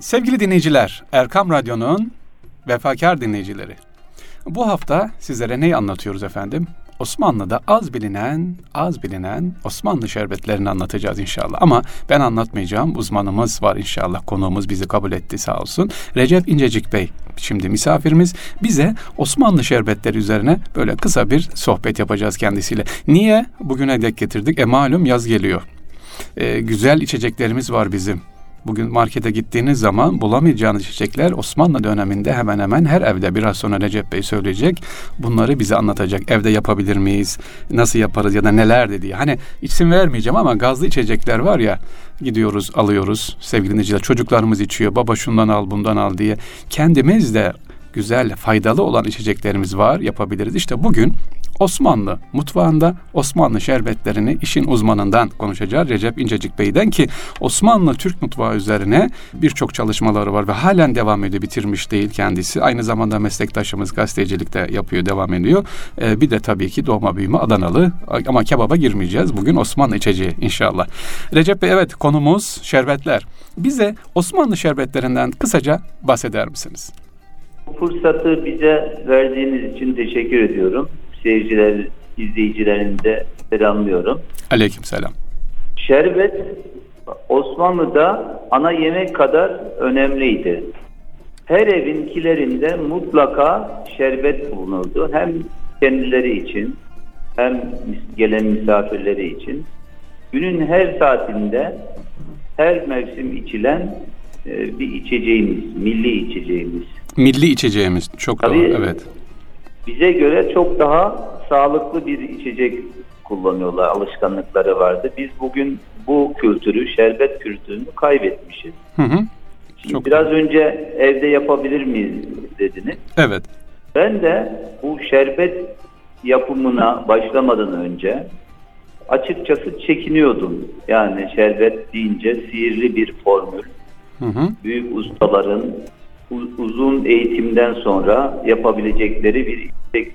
Sevgili dinleyiciler, Erkam Radyo'nun vefakar dinleyicileri. Bu hafta sizlere neyi anlatıyoruz efendim? Osmanlı'da az bilinen, az bilinen Osmanlı şerbetlerini anlatacağız inşallah. Ama ben anlatmayacağım. Uzmanımız var inşallah. Konuğumuz bizi kabul etti sağ olsun. Recep İncecik Bey şimdi misafirimiz. Bize Osmanlı şerbetleri üzerine böyle kısa bir sohbet yapacağız kendisiyle. Niye? Bugüne dek getirdik. E malum yaz geliyor. E, güzel içeceklerimiz var bizim Bugün markete gittiğiniz zaman bulamayacağınız içecekler Osmanlı döneminde hemen hemen her evde biraz sonra Recep Bey söyleyecek. Bunları bize anlatacak. Evde yapabilir miyiz? Nasıl yaparız ya da neler dedi. Hani isim vermeyeceğim ama gazlı içecekler var ya gidiyoruz alıyoruz sevgili dinleyiciler çocuklarımız içiyor baba şundan al bundan al diye kendimiz de güzel faydalı olan içeceklerimiz var yapabiliriz. İşte bugün Osmanlı mutfağında Osmanlı şerbetlerini işin uzmanından konuşacağız Recep İncecik Bey'den ki Osmanlı Türk mutfağı üzerine birçok çalışmaları var ve halen devam ediyor bitirmiş değil kendisi. Aynı zamanda meslektaşımız gazetecilikte yapıyor devam ediyor. Ee, bir de tabii ki doğma büyüme Adanalı ama kebaba girmeyeceğiz. Bugün Osmanlı içeceği inşallah. Recep Bey evet konumuz şerbetler. Bize Osmanlı şerbetlerinden kısaca bahseder misiniz? Bu fırsatı bize verdiğiniz için teşekkür ediyorum seyirciler, izleyicilerini de selamlıyorum. Aleyküm selam. Şerbet Osmanlı'da ana yemek kadar önemliydi. Her evinkilerinde mutlaka şerbet bulunurdu. Hem kendileri için hem gelen misafirleri için. Günün her saatinde her mevsim içilen e, bir içeceğimiz, milli içeceğimiz. Milli içeceğimiz çok Tabii, doğru evet bize göre çok daha sağlıklı bir içecek kullanıyorlar. Alışkanlıkları vardı. Biz bugün bu kültürü, şerbet kültürünü kaybetmişiz. Hı hı. Şimdi çok biraz doğru. önce evde yapabilir miyiz dediniz. Evet. Ben de bu şerbet yapımına başlamadan önce açıkçası çekiniyordum. Yani şerbet deyince sihirli bir formül. Hı hı. Büyük ustaların uzun eğitimden sonra yapabilecekleri bir içecek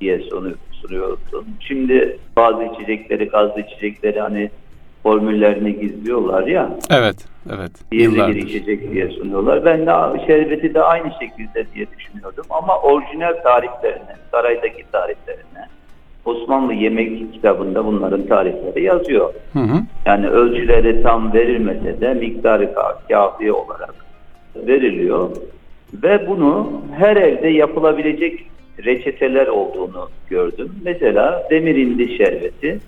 diye sunuyorsun. Şimdi bazı içecekleri, gazlı içecekleri hani formüllerini gizliyorlar ya. Evet, evet. Diğerli bir içecek diye sunuyorlar. Ben de şerbeti de aynı şekilde diye düşünüyordum. Ama orijinal tariflerine, saraydaki tariflerine, Osmanlı yemek kitabında bunların tarifleri yazıyor. Hı hı. Yani ölçüleri tam verilmese de miktarı kafi olarak veriliyor ve bunu her evde yapılabilecek reçeteler olduğunu gördüm. Mesela demirindi şerbeti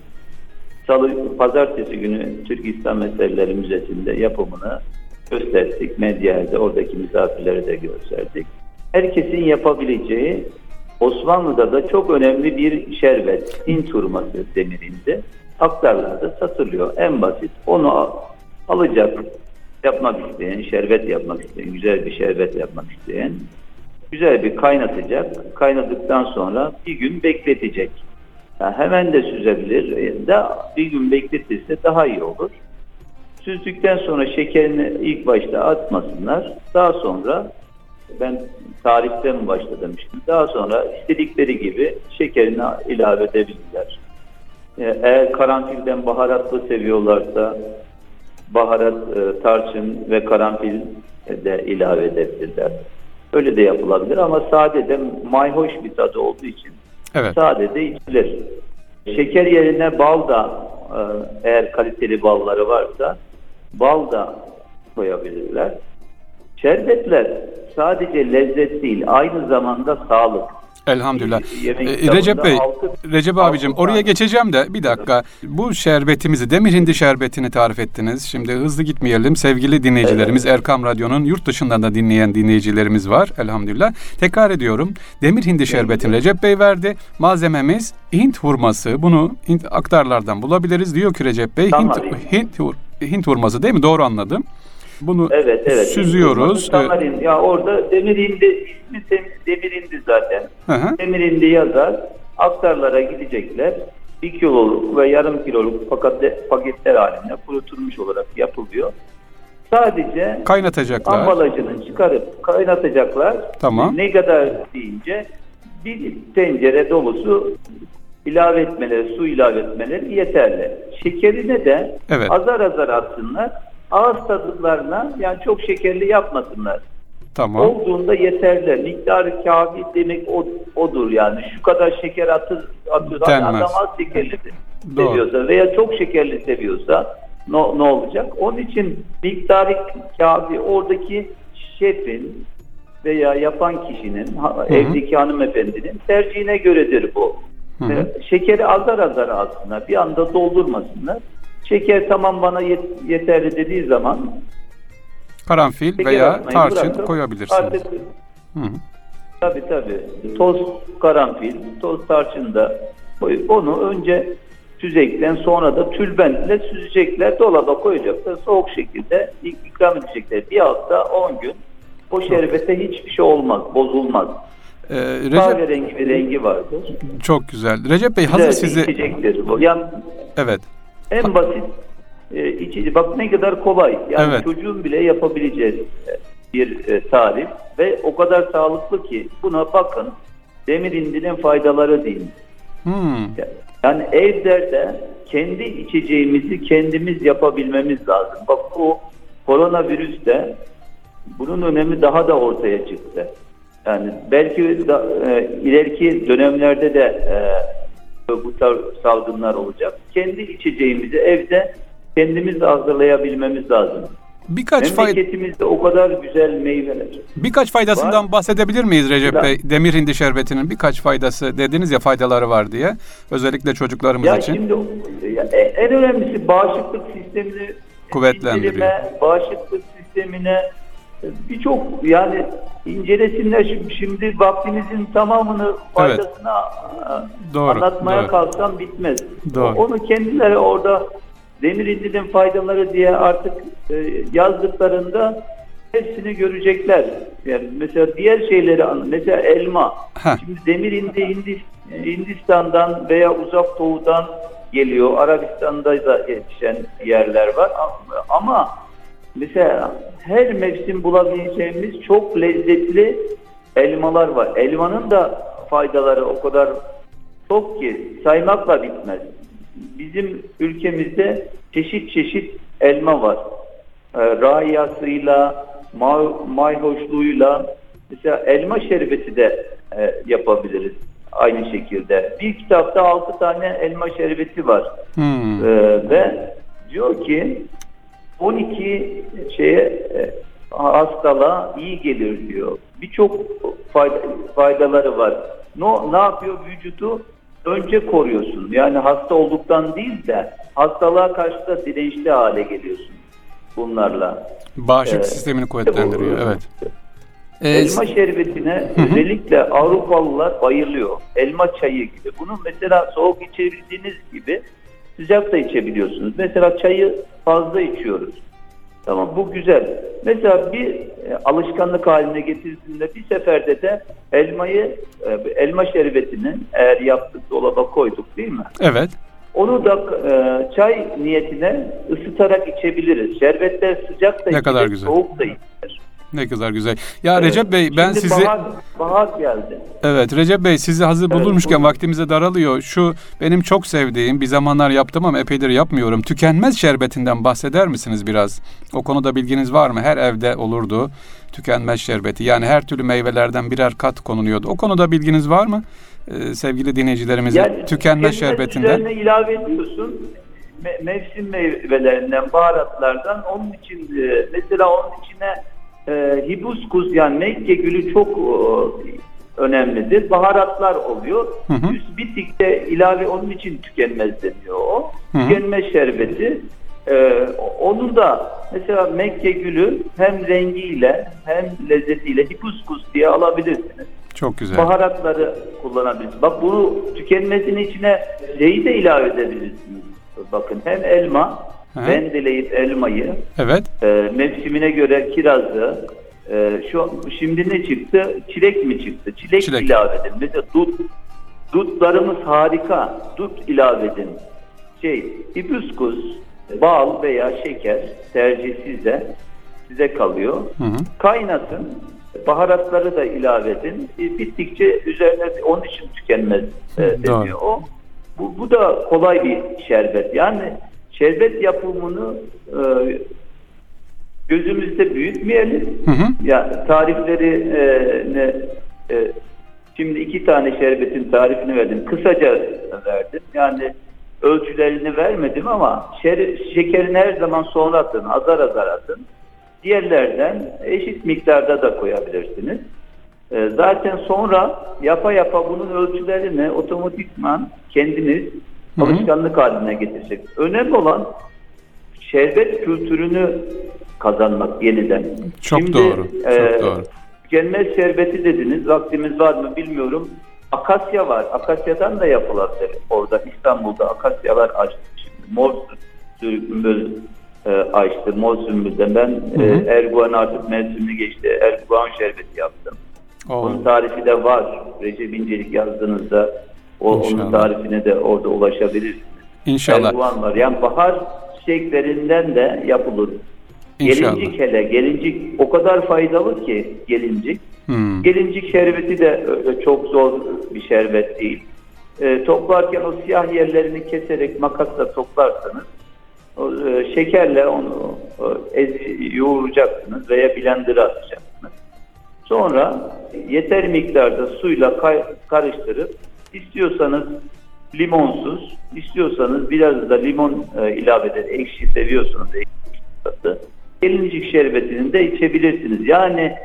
Salı, pazartesi günü Türk İslam Meseleleri Müzesi'nde yapımını gösterdik. Medyada oradaki misafirlere de gösterdik. Herkesin yapabileceği Osmanlı'da da çok önemli bir şerbet. Hint hurması demirinde. Aktarlarda satılıyor. En basit onu alacak yapmak isteyen, şerbet yapmak isteyen, güzel bir şerbet yapmak isteyen güzel bir kaynatacak. Kaynadıktan sonra bir gün bekletecek. Yani hemen de süzebilir. De bir gün bekletirse daha iyi olur. Süzdükten sonra şekerini ilk başta atmasınlar. Daha sonra ben tariften başla demiştim. Daha sonra istedikleri gibi şekerini ilave edebilirler. Eğer karanfilden baharatlı seviyorlarsa baharat, e, tarçın ve karanfil de ilave edebilirler. Öyle de yapılabilir ama sade de mayhoş bir tadı olduğu için evet. sade de içilir. Şeker yerine bal da e, eğer kaliteli balları varsa bal da koyabilirler. Şerbetler sadece lezzet değil aynı zamanda sağlık. Elhamdülillah. Ee, Recep Bey, altı, Recep abicim altı oraya geçeceğim de bir dakika. Bu şerbetimizi, demir hindi şerbetini tarif ettiniz. Şimdi hızlı gitmeyelim. Sevgili dinleyicilerimiz, evet. Erkam Radyo'nun yurt dışından da dinleyen dinleyicilerimiz var. Elhamdülillah. Tekrar ediyorum. Demir hindi şerbetini Recep Bey verdi. Malzememiz Hint hurması. Bunu Hint aktarlardan bulabiliriz. Diyor ki Recep Bey, tamam. Hint, Hint, Hint hurması değil mi? Doğru anladım. Bunu evet, evet. süzüyoruz. Tamarin. Ya orada demirindi ismi demirindi zaten. Hı hı. Demirindi yazar. Aktarlara gidecekler. Bir kiloluk ve yarım kiloluk fakat paketler halinde kurutulmuş olarak yapılıyor. Sadece kaynatacaklar. Ambalajını çıkarıp kaynatacaklar. Tamam. Ne kadar deyince bir tencere dolusu ilave etmeleri, su ilave etmeleri yeterli. Şekerine de evet. azar azar atsınlar ağız tadılarına yani çok şekerli yapmasınlar. Tamam. Olduğunda yeterli. Miktarı kafi demek o, odur yani. Şu kadar şeker atır, atıyor. Denmez. Adam az şekerli Doğru. seviyorsa veya çok şekerli seviyorsa ne, ne olacak? Onun için miktarı kafi oradaki şefin veya yapan kişinin, ha- hı. evdeki hanımefendinin tercihine göredir bu. Hı hı. Ee, Şekeri azar azar alsınlar. Bir anda doldurmasınlar. Şeker tamam bana yet- yeterli dediği zaman Karanfil şeker veya tarçın koyabilirsiniz. Artık Hı. Tabii tabii. Toz karanfil, toz tarçın da koyup onu önce süzekten sonra da tülbentle süzecekler. Dolaba koyacaklar. Soğuk şekilde ik- ikram edecekler. Bir hafta 10 gün o şerbete hiçbir şey olmaz, bozulmaz. Ee, Recep Kahverengi bir rengi vardır. çok güzel. Recep Bey hazır Güzel sizi bu. Yani evet. En basit e, içici. Bak ne kadar kolay. Yani Evet. çocuğun bile yapabileceği e, bir e, tarif ve o kadar sağlıklı ki buna bakın. Demir indinin faydaları değil. Hmm. Yani evlerde kendi içeceğimizi kendimiz yapabilmemiz lazım. Bak bu koronavirüste bunun önemi daha da ortaya çıktı. Yani belki da, e, ileriki dönemlerde de e, bu tarz salgınlar olacak. Kendi içeceğimizi evde kendimiz hazırlayabilmemiz lazım. Birkaç fay Memleketimizde o kadar güzel meyveler. birkaç faydasından Var. bahsedebilir miyiz Recep. Bey? Demir hindi şerbetinin birkaç faydası dediniz ya faydaları var diye. Özellikle çocuklarımız Ya için. şimdi ya e- en önemlisi bağışıklık sistemini Kuvvetlendiriyor. bağışıklık sistemine e, birçok yani incelesinler şimdi, vaktimizin tamamını faydasına e, Doğru, anlatmaya doğru. kalksam bitmez. Doğru. Onu kendileri orada demir indinin faydaları diye artık e, yazdıklarında hepsini görecekler. Yani mesela diğer şeyleri an- mesela elma. Heh. Şimdi demir indi Hindis- Hindistan'dan veya uzak doğudan geliyor. Arabistan'da da yetişen yerler var. Ama mesela her mevsim bulabileceğimiz çok lezzetli elmalar var. Elmanın da faydaları o kadar çok ki saymakla bitmez. Bizim ülkemizde çeşit çeşit elma var. E, rayasıyla, ma- mayhoşluğuyla mesela elma şerbeti de e, yapabiliriz aynı şekilde. Bir kitapta 6 tane elma şerbeti var. Hmm. Ee, ve diyor ki 12 şeye e, hastalığa iyi gelir diyor. Birçok fayda, faydaları var. Ne, ne yapıyor vücudu? Önce koruyorsun. Yani hasta olduktan değil de hastalığa karşı da dirençli hale geliyorsun bunlarla. Bağışıklık Ee, sistemini kuvvetlendiriyor. bu- Evet. Elma şerbetine özellikle Avrupalılar bayılıyor. Elma çayı gibi. Bunu mesela soğuk içebildiğiniz gibi sıcak da içebiliyorsunuz. Mesela çayı fazla içiyoruz. Tamam bu güzel. Mesela bir e, alışkanlık haline getirdiğinde bir seferde de elmayı e, elma şerbetini eğer yaptık dolaba koyduk değil mi? evet. Onu da e, çay niyetine ısıtarak içebiliriz. Şerbetler sıcak da Ne kadar içilir, güzel. soğuk da içilir. Ne kadar güzel. Ya Recep Bey ben Şimdi sizi bahar, bahar geldi. Evet Recep Bey sizi hazır Evet, buyurun. vaktimize daralıyor. Şu benim çok sevdiğim bir zamanlar yaptım ama epeydir yapmıyorum. Tükenmez şerbetinden bahseder misiniz biraz? O konuda bilginiz var mı? Her evde olurdu tükenmez şerbeti. Yani her türlü meyvelerden birer kat konuluyordu. O konuda bilginiz var mı? Ee, sevgili dinleyicilerimize tükenmez tükenmez şerbetinden. ilave ediyorsun. Me- mevsim meyvelerinden, baharatlardan. Onun için e, mesela onun içine e, hibiskus yani Mekke gülü çok e, önemlidir. Baharatlar oluyor. Hı hı. Üst de ilave onun için tükenmez deniyor o. Hı hı. Tükenmez şerbeti. E, onun da mesela Mekke gülü hem rengiyle hem lezzetiyle hibiskus diye alabilirsiniz Çok güzel. baharatları kullanabilirsiniz. Bak bunu tükenmesinin içine şeyi de ilave edebilirsiniz. Bakın hem elma, Hı. rendeleyip elmayı, Evet. e, mevsimine göre kirazı, e, şu şimdi ne çıktı? Çilek mi çıktı? Çilek, Çilek. ilave edin. Mesela dut, dutlarımız harika. Dut ilave edin. Şey, hibiskus, bal veya şeker tercih size, size kalıyor. Hı hı. Kaynatın. Baharatları da ilave edin. E, Bittikçe üzerine onun için tükenmez e, Doğru. deniyor. O bu, bu da kolay bir şerbet. Yani şerbet yapımını e, gözümüzde büyütmeyelim. Hı hı. Ya tarifleri e, ne, e, şimdi iki tane şerbetin tarifini verdim. Kısaca verdim. Yani ölçülerini vermedim ama şer, şekerini her zaman sonra atın, azar azar atın. Diğerlerden eşit miktarda da koyabilirsiniz. E, zaten sonra yapa yapa bunun ölçülerini otomatikman kendiniz Alışkanlık haline getirecek. Önemli olan şerbet kültürünü kazanmak yeniden. Çok Şimdi, doğru. Çok e, doğru. Tükenmez şerbeti dediniz. Vaktimiz var mı bilmiyorum. Akasya var. Akasyadan da yapılabilir. Orada İstanbul'da akasyalar açtı. Şimdi mor sümbül e, açtı. Mor sümbülden ben e. Erguvan artık mevsimini geçti. Erguvan şerbeti yaptım. Oo. Onun tarifi de var. Recep İncelik yazdığınızda o, onun tarifine de orada ulaşabilirsiniz. İnşallah. Erguvan var. Yani bahar çiçeklerinden de yapılır. İnşallah. Gelincik hele. Gelincik o kadar faydalı ki gelincik. Hmm. Gelincik şerbeti de öyle çok zor bir şerbet değil. E, toplarken o siyah yerlerini keserek makasla toplarsanız o, e, şekerle onu e, ez- yoğuracaksınız veya blender'a atacaksınız. Sonra yeter miktarda suyla kay- karıştırıp istiyorsanız limonsuz, istiyorsanız biraz da limon e, ilave ederek ekşi seviyorsunuz ekşi tadı. Gelincik şerbetini de içebilirsiniz. Yani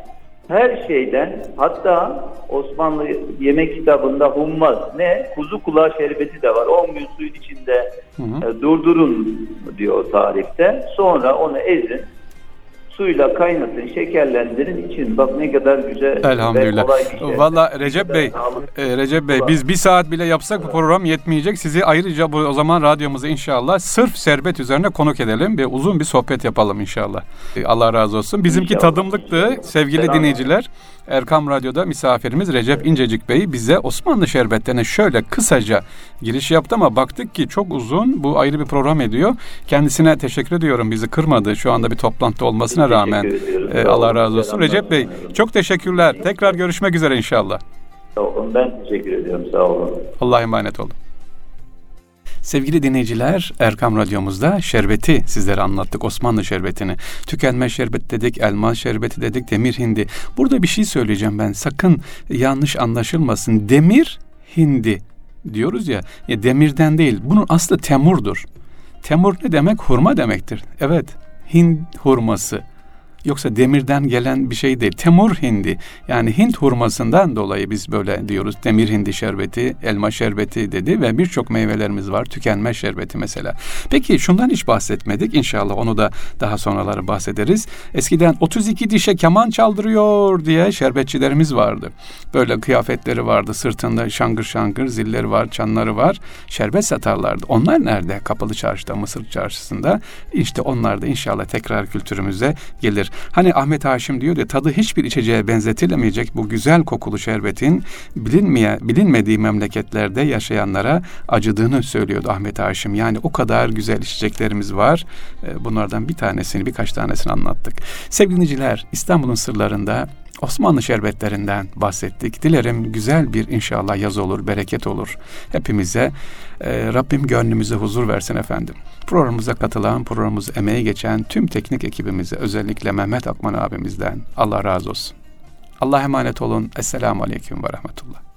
her şeyden hatta Osmanlı yemek kitabında hummaz ne? Kuzu kulağı şerbeti de var. 10 gün suyun içinde Hı hı. e, durdurun diyor tarifte. Sonra onu ezin. Suyla kaynatın, şekerlendirin için. Bak ne kadar güzel Elhamdülillah. şey. Valla Recep Bey, e, Recep Bey biz bir saat bile yapsak bu program yetmeyecek. Sizi ayrıca bu o zaman radyomuza inşallah sırf şerbet üzerine konuk edelim ve uzun bir sohbet yapalım inşallah. E, Allah razı olsun. Bizimki İnşallah. tadımlıktı sevgili Selam. dinleyiciler. Erkam Radyo'da misafirimiz Recep İncecik Bey bize Osmanlı şerbetlerine şöyle kısaca giriş yaptı ama baktık ki çok uzun. Bu ayrı bir program ediyor. Kendisine teşekkür ediyorum. Bizi kırmadı. Şu anda bir toplantıda olmasına Teşekkür rağmen. E, Allah razı olsun. Recep Bey çok teşekkürler. Tekrar görüşmek üzere inşallah. Sağ olun. Ben teşekkür ediyorum. Sağ olun. Allah'a emanet olun. Sevgili dinleyiciler, Erkam Radyomuzda şerbeti sizlere anlattık. Osmanlı şerbetini. Tükenmez şerbet dedik, elma şerbeti dedik, demir hindi. Burada bir şey söyleyeceğim ben. Sakın yanlış anlaşılmasın. Demir hindi diyoruz ya. ya demirden değil. Bunun aslı temurdur. Temur ne demek? Hurma demektir. Evet. Hind hurması. Yoksa demirden gelen bir şey değil. Temur hindi. Yani Hint hurmasından dolayı biz böyle diyoruz. Demir hindi şerbeti, elma şerbeti dedi ve birçok meyvelerimiz var. Tükenmez şerbeti mesela. Peki şundan hiç bahsetmedik. İnşallah onu da daha sonraları bahsederiz. Eskiden 32 dişe keman çaldırıyor diye şerbetçilerimiz vardı. Böyle kıyafetleri vardı. Sırtında şangır şangır zilleri var, çanları var. Şerbet satarlardı. Onlar nerede? Kapalı çarşıda, Mısır çarşısında. İşte onlar da inşallah tekrar kültürümüze gelir. Hani Ahmet Haşim diyor ya tadı hiçbir içeceğe benzetilemeyecek bu güzel kokulu şerbetin bilinmeye, bilinmediği memleketlerde yaşayanlara acıdığını söylüyordu Ahmet Haşim. Yani o kadar güzel içeceklerimiz var. Ee, Bunlardan bir tanesini, birkaç tanesini anlattık. Sevgili dinleyiciler, İstanbul'un sırlarında Osmanlı şerbetlerinden bahsettik. Dilerim güzel bir inşallah yaz olur, bereket olur. Hepimize e, Rabbim gönlümüze huzur versin efendim. Programımıza katılan, programımızı emeği geçen tüm teknik ekibimize özellikle Mehmet Akman abimizden Allah razı olsun. Allah'a emanet olun. Esselamu Aleyküm ve Rahmetullah.